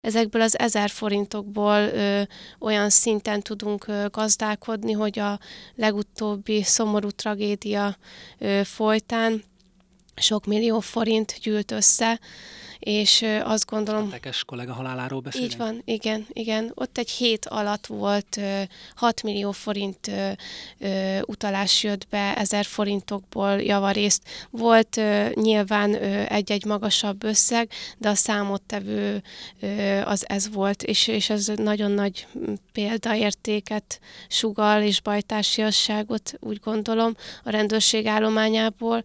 Ezekből az ezer forintokból ö, olyan szinten tudunk ö, gazdálkodni, hogy a legutóbbi szomorú tragédia ö, folytán sok millió forint gyűlt össze, és azt gondolom... A tekes kollega haláláról beszélünk? Így van, igen, igen. Ott egy hét alatt volt 6 millió forint utalás jött be, ezer forintokból javarészt. Volt nyilván egy-egy magasabb összeg, de a számottevő az ez volt, és, és ez nagyon nagy példaértéket sugal és bajtársiasságot, úgy gondolom, a rendőrség állományából.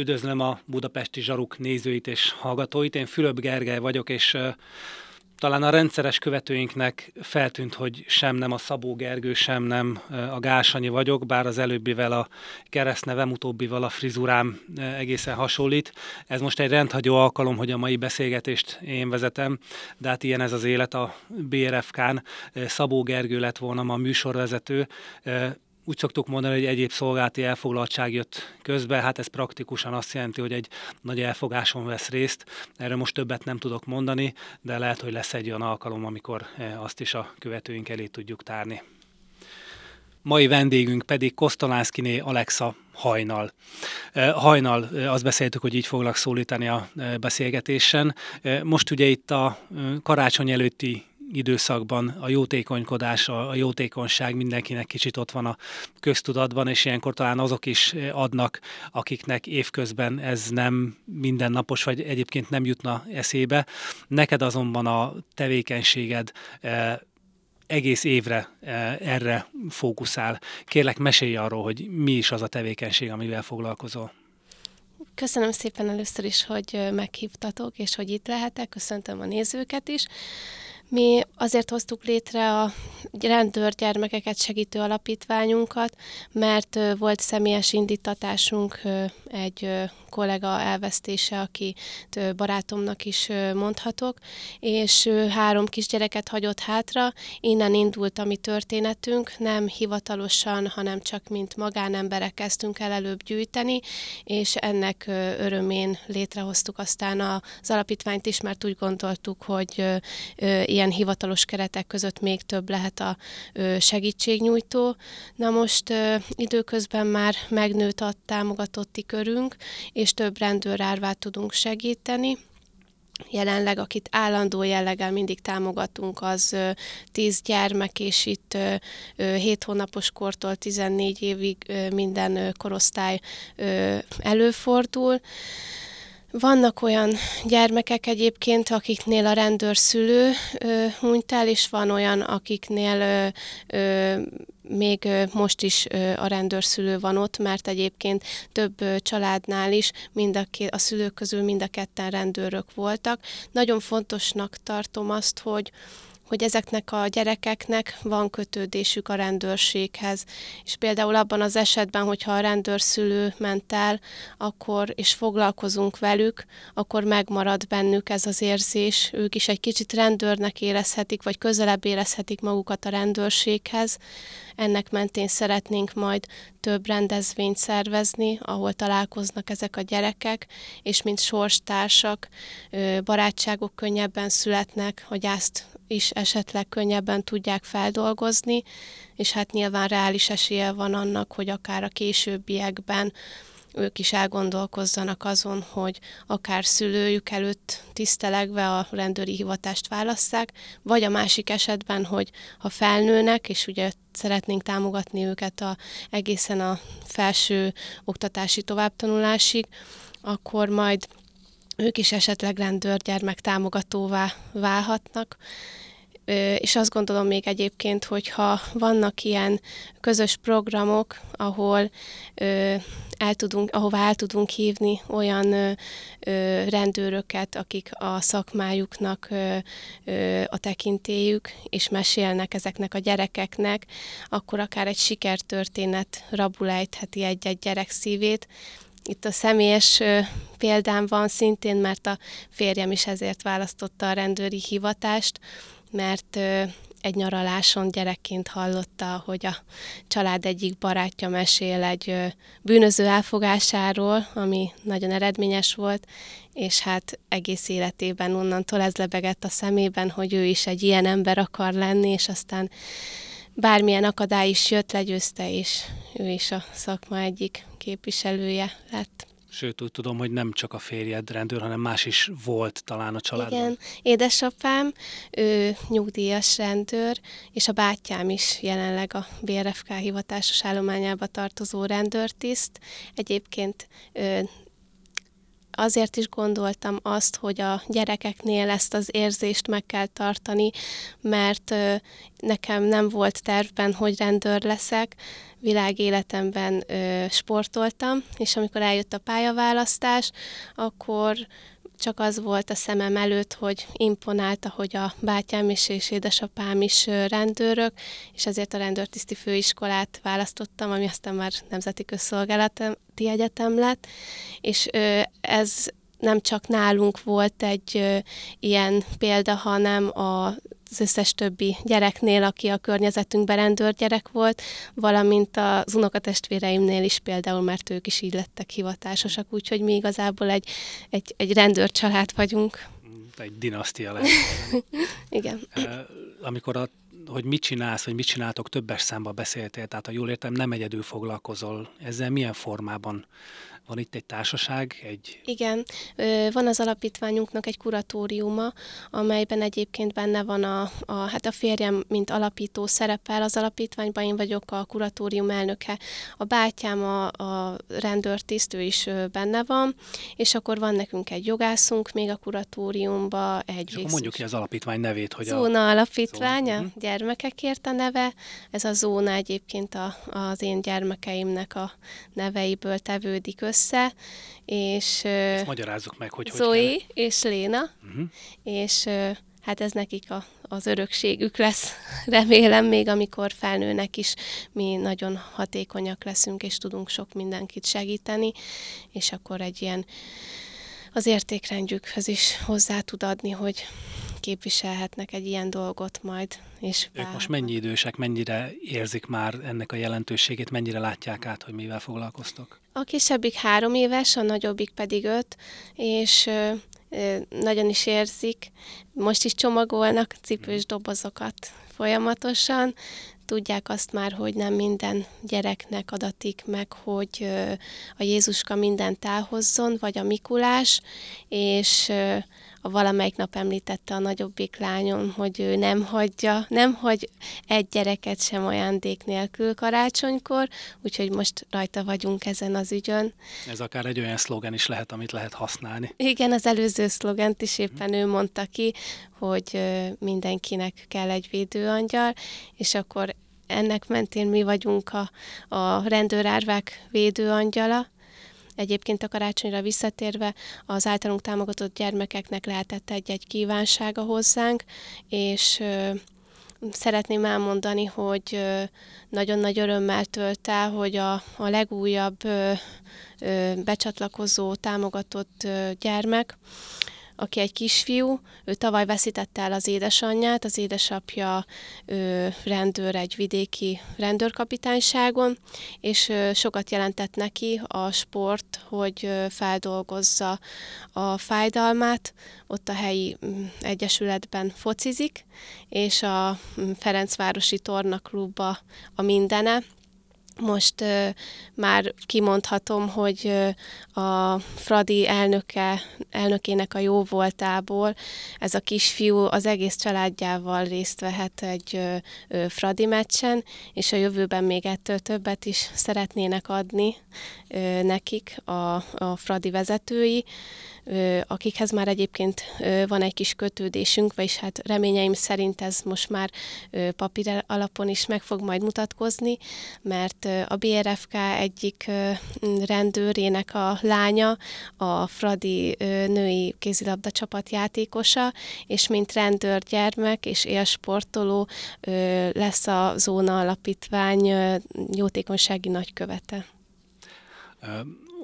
Üdvözlöm a budapesti zsaruk nézőit és hallgatóit. Én Fülöp Gergely vagyok, és talán a rendszeres követőinknek feltűnt, hogy sem nem a Szabó Gergő, sem nem a Gálsanyi vagyok, bár az előbbivel a keresztnevem, utóbbival a frizurám egészen hasonlít. Ez most egy rendhagyó alkalom, hogy a mai beszélgetést én vezetem, de hát ilyen ez az élet a BRFK-n. Szabó Gergő lett volna a műsorvezető, úgy szoktuk mondani, hogy egyéb szolgálati elfoglaltság jött közbe, hát ez praktikusan azt jelenti, hogy egy nagy elfogáson vesz részt. Erről most többet nem tudok mondani, de lehet, hogy lesz egy olyan alkalom, amikor eh, azt is a követőink elé tudjuk tárni. Mai vendégünk pedig Kosztolánszkiné Alexa Hajnal. Eh, Hajnal, eh, azt beszéltük, hogy így foglak szólítani a beszélgetésen. Most ugye itt a karácsony előtti időszakban a jótékonykodás, a jótékonyság mindenkinek kicsit ott van a köztudatban, és ilyenkor talán azok is adnak, akiknek évközben ez nem mindennapos, vagy egyébként nem jutna eszébe. Neked azonban a tevékenységed eh, egész évre eh, erre fókuszál. Kérlek, mesélj arról, hogy mi is az a tevékenység, amivel foglalkozol. Köszönöm szépen először is, hogy meghívtatok, és hogy itt lehetek. Köszöntöm a nézőket is. Mi azért hoztuk létre a rendőrgyermekeket segítő alapítványunkat, mert volt személyes indítatásunk egy kollega elvesztése, aki barátomnak is mondhatok, és három kisgyereket hagyott hátra. Innen indult a mi történetünk, nem hivatalosan, hanem csak mint magánemberek kezdtünk el előbb gyűjteni, és ennek örömén létrehoztuk aztán az alapítványt is, mert úgy gondoltuk, hogy ilyen hivatalos keretek között még több lehet a segítségnyújtó. Na most időközben már megnőtt a támogatotti körünk, és több rendőrárvát tudunk segíteni. Jelenleg, akit állandó jelleggel mindig támogatunk, az 10 gyermek, és itt 7 hónapos kortól 14 évig minden korosztály előfordul. Vannak olyan gyermekek egyébként, akiknél a rendőrszülő hunyt el, és van olyan, akiknél ö, ö, még most is a rendőrszülő van ott, mert egyébként több családnál is mind a, ké, a szülők közül mind a ketten rendőrök voltak. Nagyon fontosnak tartom azt, hogy hogy ezeknek a gyerekeknek van kötődésük a rendőrséghez. És például abban az esetben, hogyha a rendőrszülő ment el, akkor, és foglalkozunk velük, akkor megmarad bennük ez az érzés. Ők is egy kicsit rendőrnek érezhetik, vagy közelebb érezhetik magukat a rendőrséghez. Ennek mentén szeretnénk majd több rendezvényt szervezni, ahol találkoznak ezek a gyerekek, és mint sorstársak, barátságok könnyebben születnek, hogy ezt is esetleg könnyebben tudják feldolgozni, és hát nyilván reális esélye van annak, hogy akár a későbbiekben ők is elgondolkozzanak azon, hogy akár szülőjük előtt tisztelegve a rendőri hivatást válasszák, vagy a másik esetben, hogy ha felnőnek, és ugye szeretnénk támogatni őket a, egészen a felső oktatási továbbtanulásig, akkor majd ők is esetleg rendőrgyermek támogatóvá válhatnak. és azt gondolom még egyébként, hogyha vannak ilyen közös programok, ahol el tudunk, ahová el tudunk hívni olyan rendőröket, akik a szakmájuknak a tekintélyük, és mesélnek ezeknek a gyerekeknek, akkor akár egy sikertörténet rabulejtheti egy-egy gyerek szívét, itt a személyes példám van szintén, mert a férjem is ezért választotta a rendőri hivatást, mert egy nyaraláson gyerekként hallotta, hogy a család egyik barátja mesél egy bűnöző elfogásáról, ami nagyon eredményes volt, és hát egész életében onnantól ez lebegett a szemében, hogy ő is egy ilyen ember akar lenni, és aztán bármilyen akadály is jött, legyőzte, és ő is a szakma egyik képviselője lett. Sőt, úgy tudom, hogy nem csak a férjed rendőr, hanem más is volt talán a családban. Igen, édesapám, ő nyugdíjas rendőr, és a bátyám is jelenleg a BRFK hivatásos állományába tartozó rendőrtiszt. Egyébként azért is gondoltam azt, hogy a gyerekeknél ezt az érzést meg kell tartani, mert nekem nem volt tervben, hogy rendőr leszek, világéletemben sportoltam, és amikor eljött a pályaválasztás, akkor csak az volt a szemem előtt, hogy imponálta, hogy a bátyám is és édesapám is rendőrök, és ezért a rendőrtiszti főiskolát választottam, ami aztán már Nemzeti Közszolgálati Egyetem lett, és ez nem csak nálunk volt egy ilyen példa, hanem a az összes többi gyereknél, aki a környezetünkben rendőrgyerek volt, valamint az unokatestvéreimnél is például, mert ők is így lettek hivatásosak, úgyhogy mi igazából egy, egy, egy rendőrcsalád vagyunk. Egy dinasztia lehet. Igen. Amikor a hogy mit csinálsz, vagy mit csináltok, többes számba beszéltél, tehát ha jól értem, nem egyedül foglalkozol. Ezzel milyen formában van itt egy társaság? Egy... Igen, van az alapítványunknak egy kuratóriuma, amelyben egyébként benne van a, a, hát a férjem, mint alapító szerepel az alapítványban, én vagyok a kuratórium elnöke, a bátyám, a, a rendőrtiszt, ő is benne van, és akkor van nekünk egy jogászunk még a kuratóriumba. Egy és akkor mondjuk ki az alapítvány nevét, hogy Zóna a... alapítványa, Zóna. Mhm. gyermekekért a neve. Ez a zóna egyébként a, az én gyermekeimnek a neveiből tevődik össze és... Ezt magyarázzuk meg, hogy Zoe hogy és Léna, uh-huh. és hát ez nekik a, az örökségük lesz, remélem még, amikor felnőnek is, mi nagyon hatékonyak leszünk, és tudunk sok mindenkit segíteni, és akkor egy ilyen az értékrendjükhöz is hozzá tud adni, hogy képviselhetnek egy ilyen dolgot majd. És ők most mennyi idősek, mennyire érzik már ennek a jelentőségét, mennyire látják át, hogy mivel foglalkoztok? A kisebbik három éves, a nagyobbik pedig öt, és nagyon is érzik. Most is csomagolnak cipős dobozokat folyamatosan, tudják azt már, hogy nem minden gyereknek adatik meg, hogy a Jézuska mindent elhozzon, vagy a Mikulás, és a valamelyik nap említette a nagyobbik lányom, hogy ő nem hagyja, nem hagy egy gyereket sem ajándék nélkül karácsonykor, úgyhogy most rajta vagyunk ezen az ügyön. Ez akár egy olyan szlogen is lehet, amit lehet használni. Igen, az előző szlogent is éppen ő mondta ki, hogy mindenkinek kell egy védőangyal, és akkor ennek mentén mi vagyunk a, a rendőrárvák védőangyala, Egyébként a karácsonyra visszatérve az általunk támogatott gyermekeknek lehetett egy-egy kívánsága hozzánk, és szeretném elmondani, hogy nagyon nagy örömmel tölt el, hogy a, a legújabb becsatlakozó támogatott gyermek, aki egy kisfiú, ő tavaly veszítette el az édesanyját, az édesapja ő, rendőr egy vidéki rendőrkapitányságon, és ő, sokat jelentett neki a sport, hogy ő, feldolgozza a fájdalmát, ott a helyi mm, egyesületben focizik, és a mm, Ferencvárosi Tornaklubba a mindene, most uh, már kimondhatom, hogy uh, a Fradi elnöke, elnökének a jó voltából ez a kisfiú az egész családjával részt vehet egy uh, Fradi meccsen, és a jövőben még ettől többet is szeretnének adni uh, nekik a, a Fradi vezetői, akikhez már egyébként van egy kis kötődésünk, vagyis hát reményeim szerint ez most már papír alapon is meg fog majd mutatkozni, mert a BRFK egyik rendőrének a lánya, a Fradi női kézilabda csapat játékosa, és mint rendőr gyermek és élsportoló lesz a Zóna Alapítvány jótékonysági nagykövete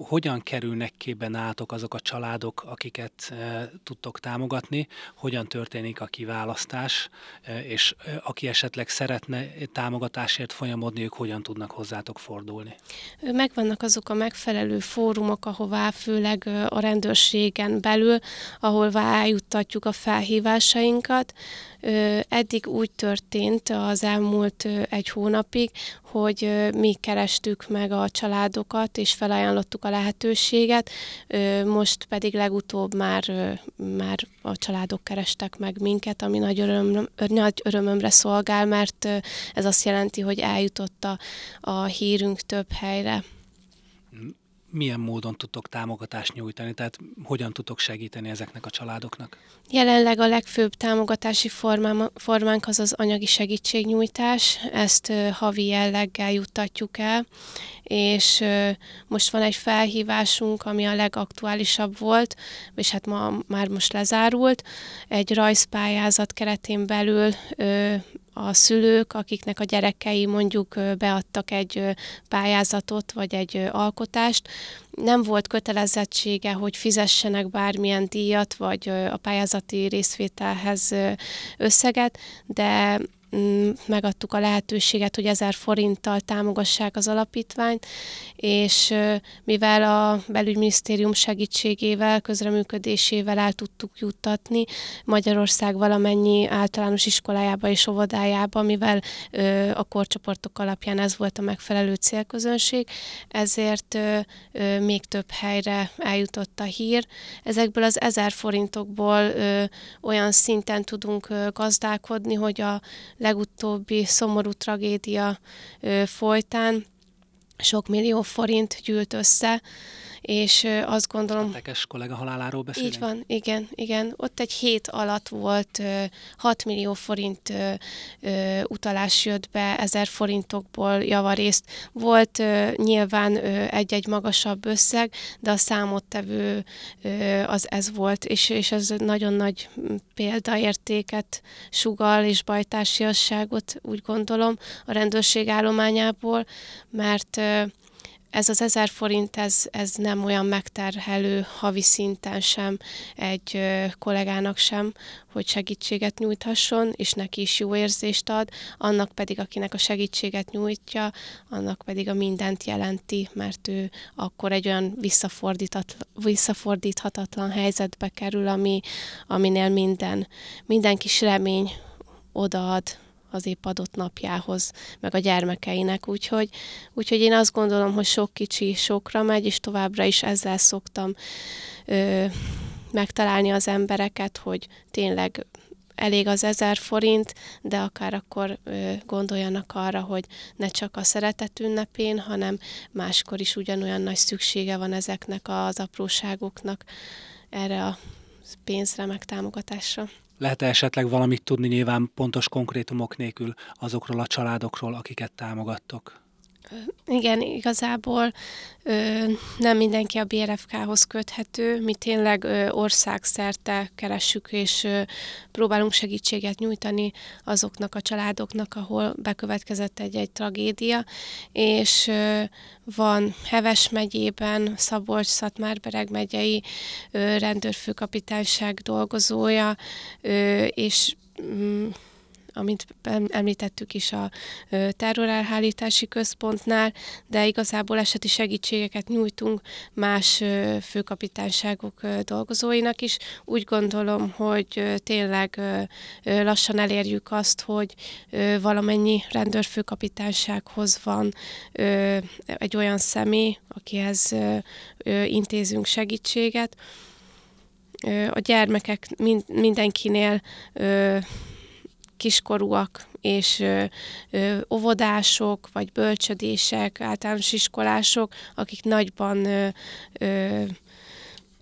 hogyan kerülnek képben átok azok a családok, akiket e, tudtok támogatni, hogyan történik a kiválasztás, e, és e, aki esetleg szeretne támogatásért folyamodni, ők hogyan tudnak hozzátok fordulni? Megvannak azok a megfelelő fórumok, ahová főleg a rendőrségen belül, ahol eljuttatjuk a felhívásainkat, Eddig úgy történt az elmúlt egy hónapig, hogy mi kerestük meg a családokat, és felajánlottuk a lehetőséget, most pedig legutóbb már, már a családok kerestek meg minket, ami nagy, öröm, nagy örömömre szolgál, mert ez azt jelenti, hogy eljutott a, a hírünk több helyre milyen módon tudtok támogatást nyújtani, tehát hogyan tudtok segíteni ezeknek a családoknak? Jelenleg a legfőbb támogatási formám, formánk az az anyagi segítségnyújtás, ezt havi jelleggel juttatjuk el, és most van egy felhívásunk, ami a legaktuálisabb volt, és hát ma már most lezárult, egy rajzpályázat keretén belül a szülők, akiknek a gyerekei mondjuk beadtak egy pályázatot vagy egy alkotást, nem volt kötelezettsége, hogy fizessenek bármilyen díjat, vagy a pályázati részvételhez összeget, de megadtuk a lehetőséget, hogy ezer forinttal támogassák az alapítványt, és mivel a belügyminisztérium segítségével, közreműködésével el tudtuk juttatni Magyarország valamennyi általános iskolájába és óvodájába, mivel a korcsoportok alapján ez volt a megfelelő célközönség, ezért még több helyre eljutott a hír. Ezekből az ezer forintokból olyan szinten tudunk gazdálkodni, hogy a legutóbbi szomorú tragédia folytán sok millió forint gyűlt össze, és azt gondolom... Tekes kollega haláláról beszélünk? Így van, igen, igen. Ott egy hét alatt volt 6 millió forint utalás jött be, ezer forintokból javarészt. Volt nyilván egy-egy magasabb összeg, de a számottevő az ez volt, és, és ez nagyon nagy példaértéket sugal és bajtársiasságot, úgy gondolom, a rendőrség állományából, mert ez az ezer forint, ez, ez nem olyan megterhelő havi szinten sem egy kollégának sem, hogy segítséget nyújthasson, és neki is jó érzést ad, annak pedig, akinek a segítséget nyújtja, annak pedig a mindent jelenti, mert ő akkor egy olyan visszafordíthatatlan helyzetbe kerül, ami, aminél minden, minden kis remény odaad az épp adott napjához, meg a gyermekeinek. Úgyhogy, úgyhogy én azt gondolom, hogy sok kicsi sokra megy, és továbbra is ezzel szoktam ö, megtalálni az embereket, hogy tényleg elég az ezer forint, de akár akkor ö, gondoljanak arra, hogy ne csak a szeretet ünnepén, hanem máskor is ugyanolyan nagy szüksége van ezeknek az apróságoknak erre a pénzre, meg támogatásra. Lehet -e esetleg valamit tudni nyilván pontos konkrétumok nélkül azokról a családokról, akiket támogattok? Igen, igazából ö, nem mindenki a BRFK-hoz köthető. Mi tényleg ö, országszerte keressük és ö, próbálunk segítséget nyújtani azoknak a családoknak, ahol bekövetkezett egy-egy tragédia, és ö, van Heves megyében, Szabolcs-Szatmárbereg megyei ö, rendőrfőkapitányság dolgozója, ö, és mm, amit említettük is a terrorelhállítási központnál, de igazából eseti segítségeket nyújtunk más főkapitányságok dolgozóinak is. Úgy gondolom, hogy tényleg lassan elérjük azt, hogy valamennyi rendőrfőkapitánysághoz van egy olyan személy, akihez intézünk segítséget. A gyermekek mindenkinél kiskorúak és óvodások, vagy bölcsödések, általános iskolások, akik nagyban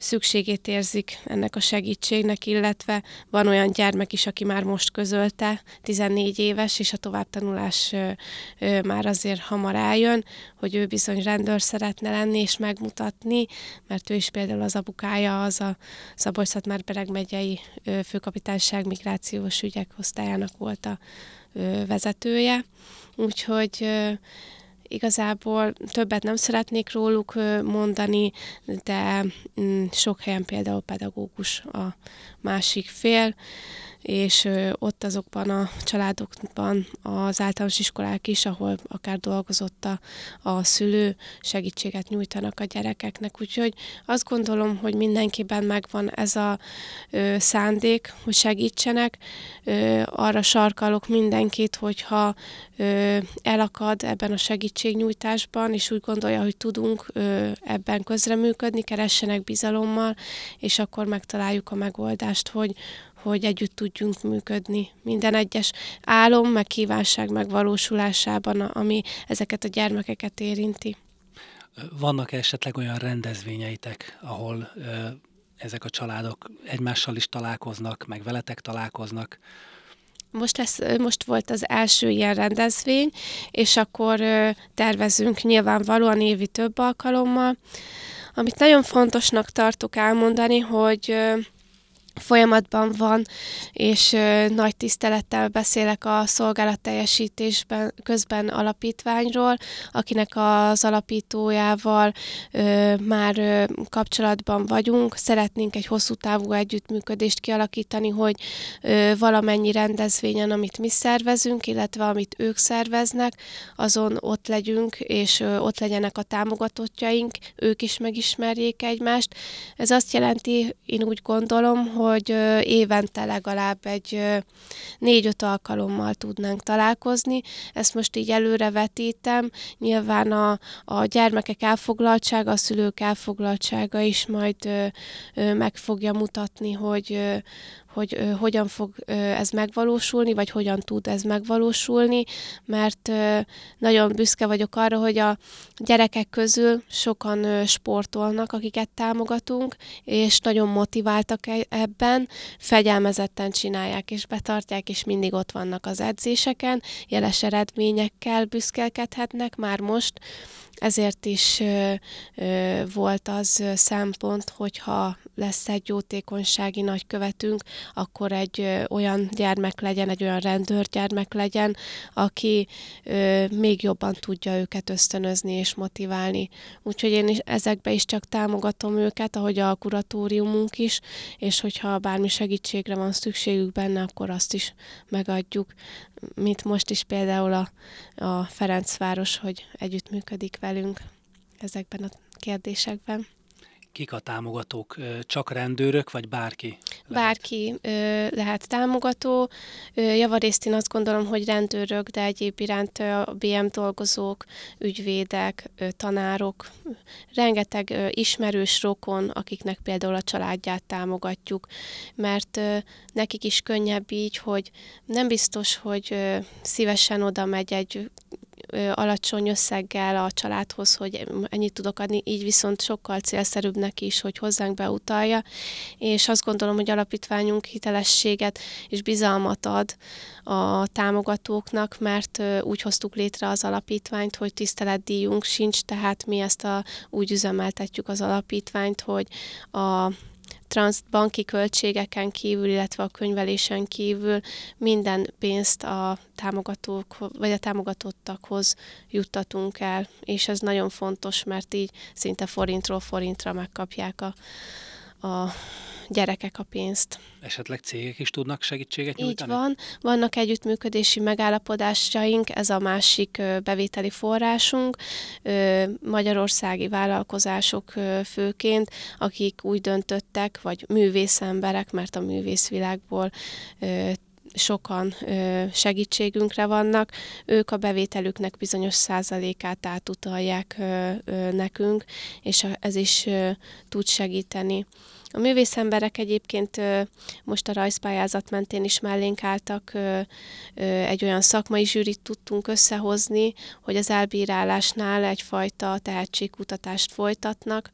szükségét érzik ennek a segítségnek, illetve van olyan gyermek is, aki már most közölte, 14 éves, és a továbbtanulás már azért hamar eljön, hogy ő bizony rendőr szeretne lenni és megmutatni, mert ő is például az abukája az a szabolcs már bereg megyei főkapitányság migrációs ügyek osztályának volt a vezetője. Úgyhogy igazából többet nem szeretnék róluk mondani, de mm, sok helyen például pedagógus a másik fél, és ott azokban a családokban az általános iskolák is, ahol akár dolgozott a, a szülő, segítséget nyújtanak a gyerekeknek. Úgyhogy azt gondolom, hogy mindenkiben megvan ez a ö, szándék, hogy segítsenek. Ö, arra sarkalok mindenkit, hogyha ö, elakad ebben a segítségnyújtásban, és úgy gondolja, hogy tudunk ö, ebben közreműködni, keressenek bizalommal, és akkor megtaláljuk a megoldást, hogy, hogy együtt tudjunk működni minden egyes álom, meg kívánság megvalósulásában, ami ezeket a gyermekeket érinti. Vannak -e esetleg olyan rendezvényeitek, ahol ö, ezek a családok egymással is találkoznak, meg veletek találkoznak? Most, lesz, most volt az első ilyen rendezvény, és akkor ö, tervezünk nyilvánvalóan évi több alkalommal. Amit nagyon fontosnak tartok elmondani, hogy ö, folyamatban van, és nagy tisztelettel beszélek a szolgálatteljesítésben közben alapítványról, akinek az alapítójával már kapcsolatban vagyunk. Szeretnénk egy hosszú távú együttműködést kialakítani, hogy valamennyi rendezvényen, amit mi szervezünk, illetve amit ők szerveznek, azon ott legyünk, és ott legyenek a támogatottjaink, ők is megismerjék egymást. Ez azt jelenti, én úgy gondolom, hogy hogy évente legalább egy négy-öt alkalommal tudnánk találkozni. Ezt most így előrevetítem. Nyilván a, a gyermekek elfoglaltsága, a szülők elfoglaltsága is majd meg fogja mutatni, hogy, hogy ö, hogyan fog ö, ez megvalósulni, vagy hogyan tud ez megvalósulni, mert ö, nagyon büszke vagyok arra, hogy a gyerekek közül sokan ö, sportolnak, akiket támogatunk, és nagyon motiváltak e, ebben, fegyelmezetten csinálják és betartják, és mindig ott vannak az edzéseken, jeles eredményekkel büszkelkedhetnek már most, ezért is ö, ö, volt az szempont, hogyha lesz egy jótékonysági nagykövetünk, akkor egy olyan gyermek legyen, egy olyan rendőrgyermek legyen, aki még jobban tudja őket ösztönözni és motiválni. Úgyhogy én is ezekbe is csak támogatom őket, ahogy a kuratóriumunk is, és hogyha bármi segítségre van szükségük benne, akkor azt is megadjuk mint most is például a, a Ferencváros, hogy együttműködik velünk ezekben a kérdésekben. Kik a támogatók? Csak rendőrök, vagy bárki? Bárki lehet támogató. Javarészt én azt gondolom, hogy rendőrök, de egyéb iránt a BM dolgozók, ügyvédek, tanárok, rengeteg ismerős rokon, akiknek például a családját támogatjuk, mert nekik is könnyebb így, hogy nem biztos, hogy szívesen oda megy egy alacsony összeggel a családhoz, hogy ennyit tudok adni, így viszont sokkal célszerűbb is, hogy hozzánk beutalja, és azt gondolom, hogy alapítványunk hitelességet és bizalmat ad a támogatóknak, mert úgy hoztuk létre az alapítványt, hogy tiszteletdíjunk sincs, tehát mi ezt a, úgy üzemeltetjük az alapítványt, hogy a transzbanki költségeken kívül, illetve a könyvelésen kívül minden pénzt a támogatók, vagy a támogatottakhoz juttatunk el, és ez nagyon fontos, mert így szinte forintról forintra megkapják a, a gyerekek a pénzt. Esetleg cégek is tudnak segítséget nyújtani? Így van, vannak együttműködési megállapodásaink, ez a másik bevételi forrásunk, magyarországi vállalkozások főként, akik úgy döntöttek, vagy művészemberek, mert a művészvilágból sokan segítségünkre vannak, ők a bevételüknek bizonyos százalékát átutalják nekünk, és ez is tud segíteni. A művészemberek egyébként most a rajzpályázat mentén is mellénk álltak, egy olyan szakmai zsűrit tudtunk összehozni, hogy az elbírálásnál egyfajta tehetségkutatást folytatnak,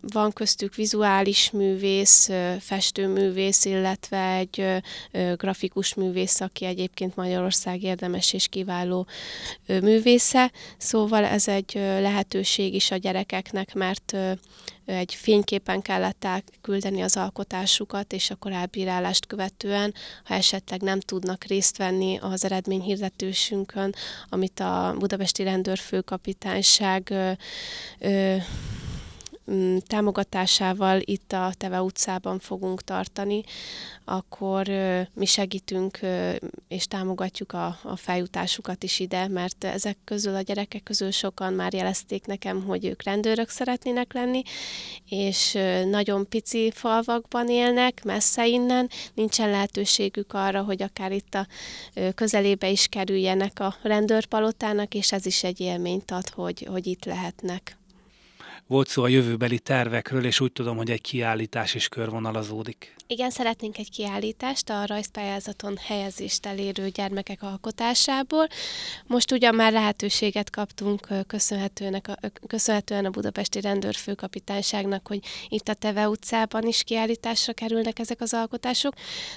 van köztük vizuális művész, festőművész, illetve egy grafikus művész, aki egyébként Magyarország érdemes és kiváló művésze. Szóval ez egy lehetőség is a gyerekeknek, mert egy fényképen kellett elküldeni az alkotásukat, és akkor elbírálást követően, ha esetleg nem tudnak részt venni az eredményhirdetősünkön, amit a Budapesti Rendőrfőkapitányság Mm, támogatásával itt a Teve utcában fogunk tartani, akkor mi segítünk és támogatjuk a, a feljutásukat is ide, mert ezek közül a gyerekek közül sokan már jelezték nekem, hogy ők rendőrök szeretnének lenni, és nagyon pici falvakban élnek, messze innen, nincsen lehetőségük arra, hogy akár itt a közelébe is kerüljenek a rendőrpalotának, és ez is egy élményt ad, hogy, hogy itt lehetnek. Volt szó a jövőbeli tervekről, és úgy tudom, hogy egy kiállítás is körvonalazódik. Igen, szeretnénk egy kiállítást a rajzpályázaton helyezést elérő gyermekek alkotásából. Most ugyan már lehetőséget kaptunk köszönhetően a, Budapesti Rendőrfőkapitányságnak, hogy itt a Teve utcában is kiállításra kerülnek ezek az alkotások,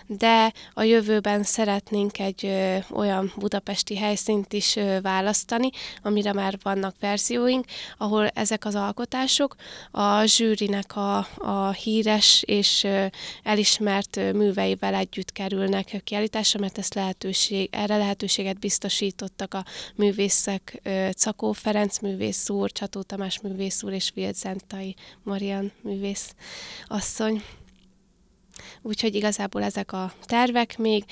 de a jövőben szeretnénk egy olyan budapesti helyszínt is választani, amire már vannak verzióink, ahol ezek az alkotások a zsűrinek a, a híres és elismert műveivel együtt kerülnek kiállításra, mert ezt lehetőség, erre lehetőséget biztosítottak a művészek Cakó Ferenc művész úr, Csató Tamás művész úr és Vilcentai Marian művész asszony. Úgyhogy igazából ezek a tervek még,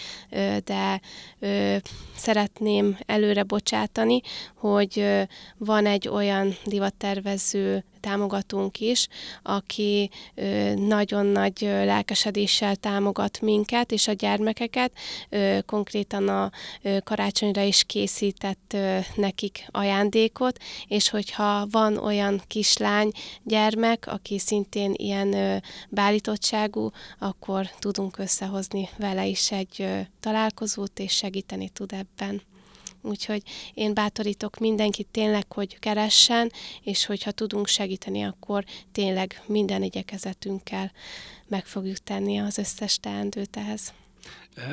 de szeretném előre bocsátani, hogy van egy olyan divattervező támogatónk is, aki nagyon nagy lelkesedéssel támogat minket és a gyermekeket. Konkrétan a karácsonyra is készített nekik ajándékot, és hogyha van olyan kislány, gyermek, aki szintén ilyen beállítottságú, akkor tudunk összehozni vele is egy találkozót, és segíteni tud ebben. Úgyhogy én bátorítok mindenkit tényleg, hogy keressen, és hogyha tudunk segíteni, akkor tényleg minden igyekezetünkkel meg fogjuk tenni az összes teendőt ehhez.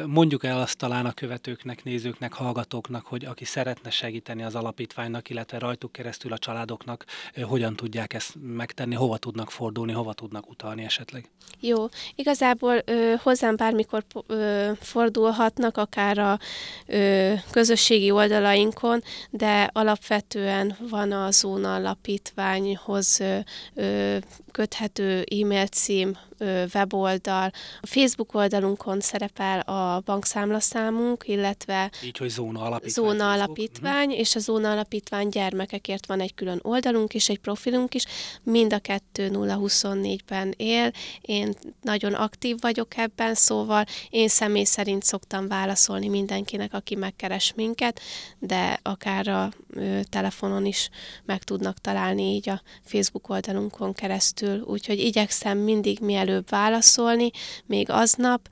Mondjuk el azt talán a követőknek, nézőknek, hallgatóknak, hogy aki szeretne segíteni az alapítványnak, illetve rajtuk keresztül a családoknak, hogyan tudják ezt megtenni, hova tudnak fordulni, hova tudnak utalni esetleg? Jó, igazából ö, hozzám bármikor ö, fordulhatnak, akár a ö, közösségi oldalainkon, de alapvetően van a Zóna Alapítványhoz ö, ö, köthető e-mail cím, ö, weboldal. A Facebook oldalunkon szerepel a bankszámlaszámunk, illetve Így, hogy Zóna Alapítvány. Zóna Alapítvány, uh-huh. és a Zóna Alapítvány gyermekekért van egy külön oldalunk és egy profilunk is. Mind a kettő 024-ben él. Én nagyon aktív vagyok ebben, szóval én személy szerint szoktam válaszolni mindenkinek, aki megkeres minket, de akár a ö, telefonon is meg tudnak találni így a Facebook oldalunkon keresztül. Úgyhogy igyekszem mindig mielőbb válaszolni, még aznap,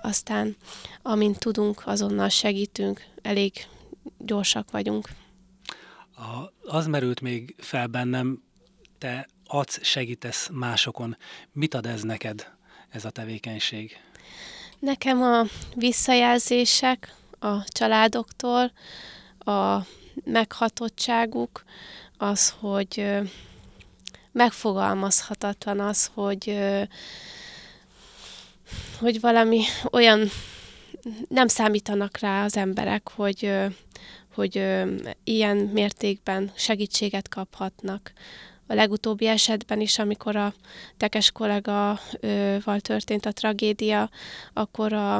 aztán amint tudunk, azonnal segítünk, elég gyorsak vagyunk. A, az merült még fel bennem, te adsz, segítesz másokon. Mit ad ez neked, ez a tevékenység? Nekem a visszajelzések a családoktól, a meghatottságuk, az, hogy megfogalmazhatatlan az, hogy hogy valami olyan nem számítanak rá az emberek, hogy, hogy ilyen mértékben segítséget kaphatnak. A legutóbbi esetben is, amikor a tekes kollégaval történt a tragédia, akkor a,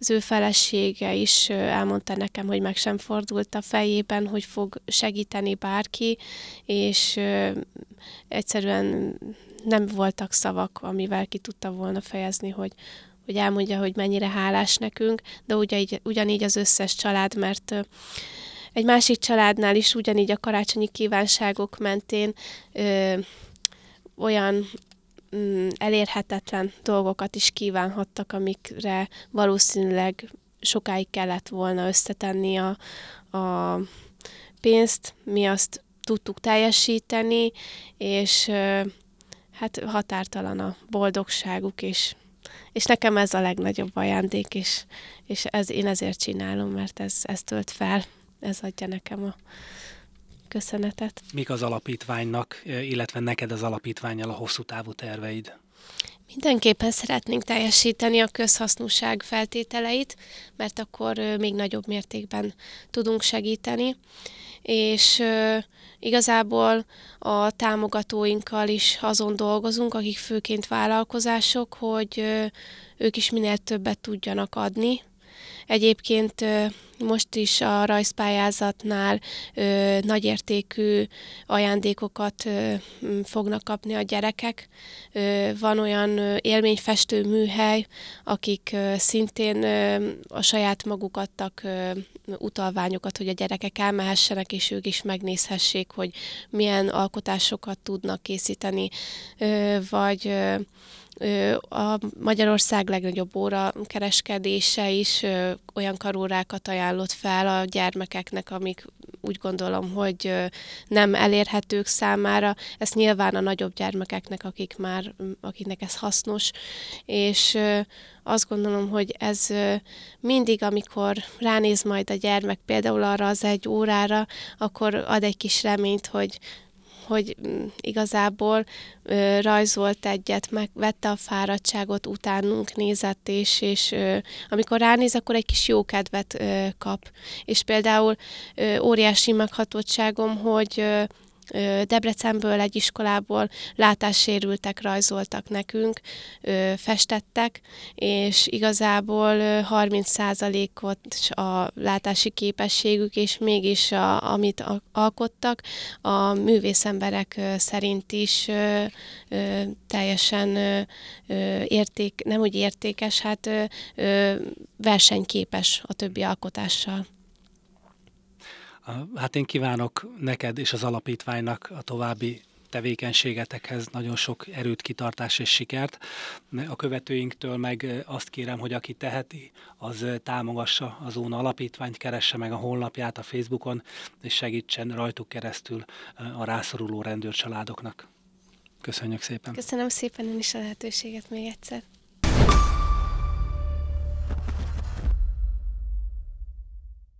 az ő felesége is elmondta nekem, hogy meg sem fordult a fejében, hogy fog segíteni bárki, és egyszerűen nem voltak szavak, amivel ki tudta volna fejezni, hogy, hogy elmondja, hogy mennyire hálás nekünk, de ugyanígy, ugyanígy az összes család, mert egy másik családnál is ugyanígy a karácsonyi kívánságok mentén ö, olyan mm, elérhetetlen dolgokat is kívánhattak, amikre valószínűleg sokáig kellett volna összetenni a, a pénzt. Mi azt tudtuk teljesíteni, és ö, hát határtalan a boldogságuk, és, és nekem ez a legnagyobb ajándék, és, és ez, én ezért csinálom, mert ez, ez tölt fel ez adja nekem a köszönetet. Mik az alapítványnak, illetve neked az alapítványjal a hosszú távú terveid? Mindenképpen szeretnénk teljesíteni a közhasznúság feltételeit, mert akkor még nagyobb mértékben tudunk segíteni, és igazából a támogatóinkkal is azon dolgozunk, akik főként vállalkozások, hogy ők is minél többet tudjanak adni, Egyébként most is a rajzpályázatnál nagyértékű ajándékokat fognak kapni a gyerekek. Van olyan élményfestő műhely, akik szintén a saját maguk adtak utalványokat, hogy a gyerekek elmehessenek, és ők is megnézhessék, hogy milyen alkotásokat tudnak készíteni, vagy a Magyarország legnagyobb óra kereskedése is olyan karórákat ajánlott fel a gyermekeknek, amik úgy gondolom, hogy nem elérhetők számára. Ez nyilván a nagyobb gyermekeknek, akik már, akiknek ez hasznos, és azt gondolom, hogy ez mindig, amikor ránéz majd a gyermek például arra az egy órára, akkor ad egy kis reményt, hogy hogy mm, igazából ö, rajzolt egyet, megvette a fáradtságot, utánunk nézett, és, és ö, amikor ránéz, akkor egy kis jó kedvet ö, kap. És például ö, óriási meghatottságom, hogy ö, Debrecenből egy iskolából látássérültek rajzoltak nekünk, festettek, és igazából 30%-ot a látási képességük, és mégis a, amit alkottak, a művészemberek szerint is teljesen érték, nem úgy értékes, hát versenyképes a többi alkotással. Hát én kívánok neked és az alapítványnak a további tevékenységetekhez nagyon sok erőt, kitartás és sikert. A követőinktől meg azt kérem, hogy aki teheti, az támogassa az Óna Alapítványt, keresse meg a honlapját a Facebookon, és segítsen rajtuk keresztül a rászoruló rendőrcsaládoknak. Köszönjük szépen! Köszönöm szépen én is a lehetőséget még egyszer.